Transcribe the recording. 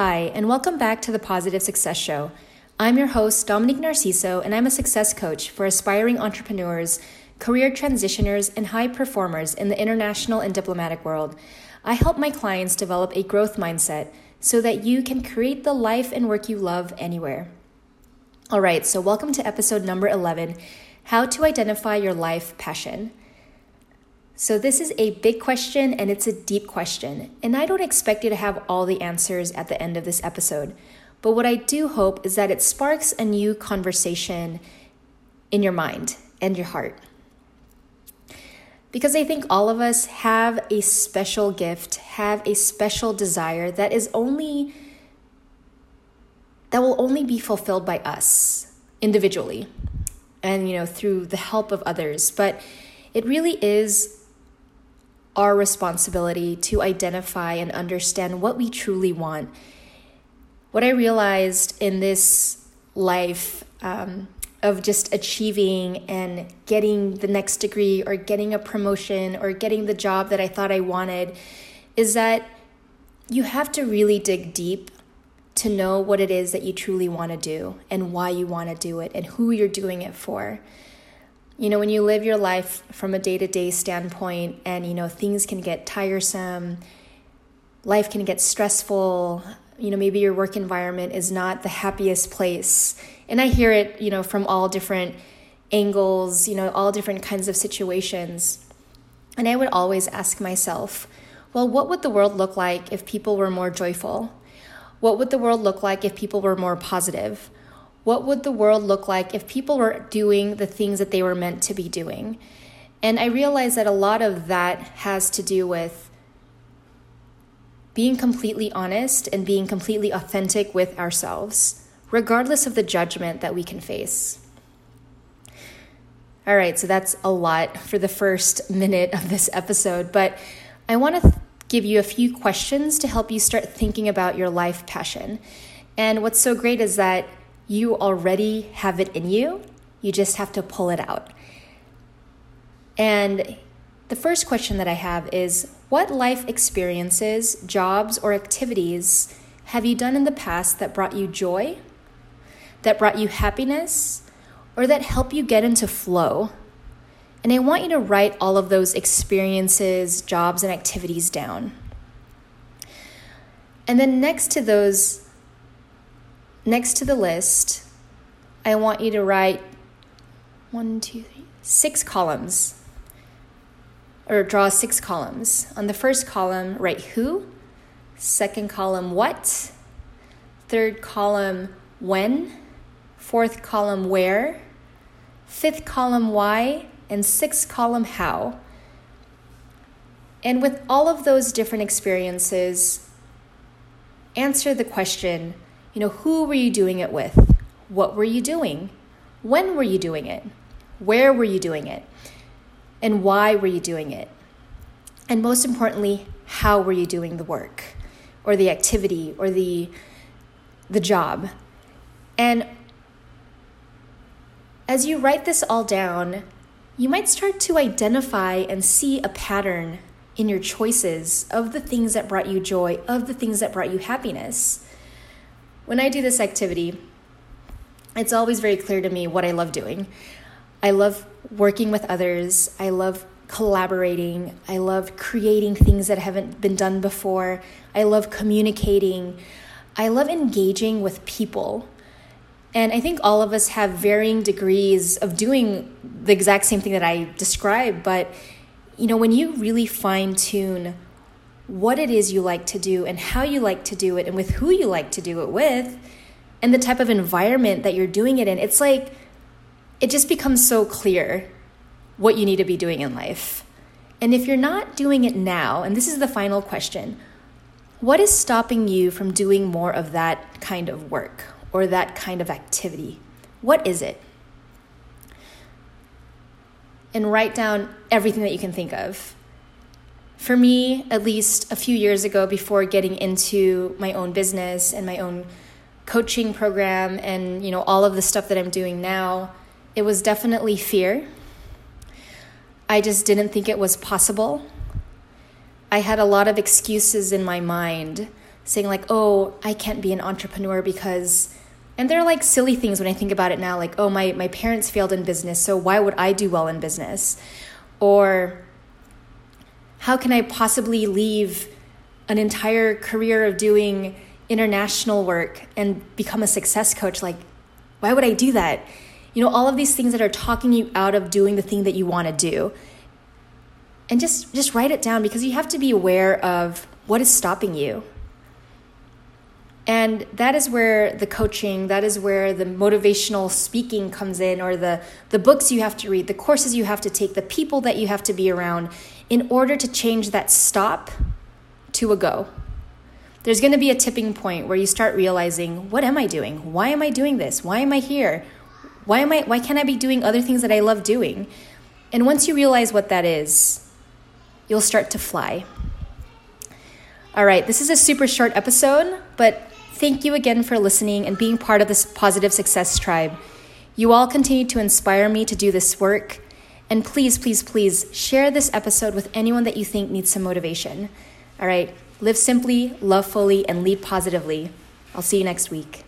Hi, and welcome back to the Positive Success Show. I'm your host, Dominique Narciso, and I'm a success coach for aspiring entrepreneurs, career transitioners, and high performers in the international and diplomatic world. I help my clients develop a growth mindset so that you can create the life and work you love anywhere. All right, so welcome to episode number 11 How to Identify Your Life Passion. So, this is a big question and it's a deep question. And I don't expect you to have all the answers at the end of this episode. But what I do hope is that it sparks a new conversation in your mind and your heart. Because I think all of us have a special gift, have a special desire that is only that will only be fulfilled by us individually and you know through the help of others but it really is our responsibility to identify and understand what we truly want. What I realized in this life um, of just achieving and getting the next degree or getting a promotion or getting the job that I thought I wanted is that you have to really dig deep to know what it is that you truly want to do and why you want to do it and who you're doing it for you know, when you live your life from a day to day standpoint and, you know, things can get tiresome, life can get stressful, you know, maybe your work environment is not the happiest place. And I hear it, you know, from all different angles, you know, all different kinds of situations. And I would always ask myself, well, what would the world look like if people were more joyful? What would the world look like if people were more positive? What would the world look like if people were doing the things that they were meant to be doing? And I realize that a lot of that has to do with being completely honest and being completely authentic with ourselves, regardless of the judgment that we can face. All right, so that's a lot for the first minute of this episode, but I want to give you a few questions to help you start thinking about your life passion. And what's so great is that you already have it in you, you just have to pull it out. And the first question that I have is What life experiences, jobs, or activities have you done in the past that brought you joy, that brought you happiness, or that help you get into flow? And I want you to write all of those experiences, jobs, and activities down. And then next to those Next to the list, I want you to write one, two, three, six columns, or draw six columns. On the first column, write who, second column, what, third column, when, fourth column, where, fifth column, why, and sixth column, how. And with all of those different experiences, answer the question you know, who were you doing it with? What were you doing? When were you doing it? Where were you doing it? And why were you doing it? And most importantly, how were you doing the work or the activity or the the job? And as you write this all down, you might start to identify and see a pattern in your choices of the things that brought you joy, of the things that brought you happiness. When I do this activity, it's always very clear to me what I love doing. I love working with others. I love collaborating. I love creating things that haven't been done before. I love communicating. I love engaging with people. And I think all of us have varying degrees of doing the exact same thing that I described. But, you know, when you really fine tune what it is you like to do and how you like to do it and with who you like to do it with and the type of environment that you're doing it in, it's like it just becomes so clear what you need to be doing in life. And if you're not doing it now, and this is the final question, what is stopping you from doing more of that kind of work or that kind of activity? What is it? And write down everything that you can think of for me, at least a few years ago, before getting into my own business and my own coaching program and you know all of the stuff that I'm doing now, it was definitely fear. I just didn't think it was possible. I had a lot of excuses in my mind saying, like, oh, I can't be an entrepreneur because, and they're like silly things when I think about it now, like, oh, my, my parents failed in business, so why would I do well in business? Or how can I possibly leave an entire career of doing international work and become a success coach? Like, why would I do that? You know, all of these things that are talking you out of doing the thing that you want to do. And just just write it down because you have to be aware of what is stopping you. And that is where the coaching, that is where the motivational speaking comes in, or the, the books you have to read, the courses you have to take, the people that you have to be around in order to change that stop to a go. There's going to be a tipping point where you start realizing, what am I doing? Why am I doing this? Why am I here? Why am I why can't I be doing other things that I love doing? And once you realize what that is, you'll start to fly. All right, this is a super short episode, but thank you again for listening and being part of this positive success tribe. You all continue to inspire me to do this work. And please, please, please share this episode with anyone that you think needs some motivation. All right, live simply, love fully, and lead positively. I'll see you next week.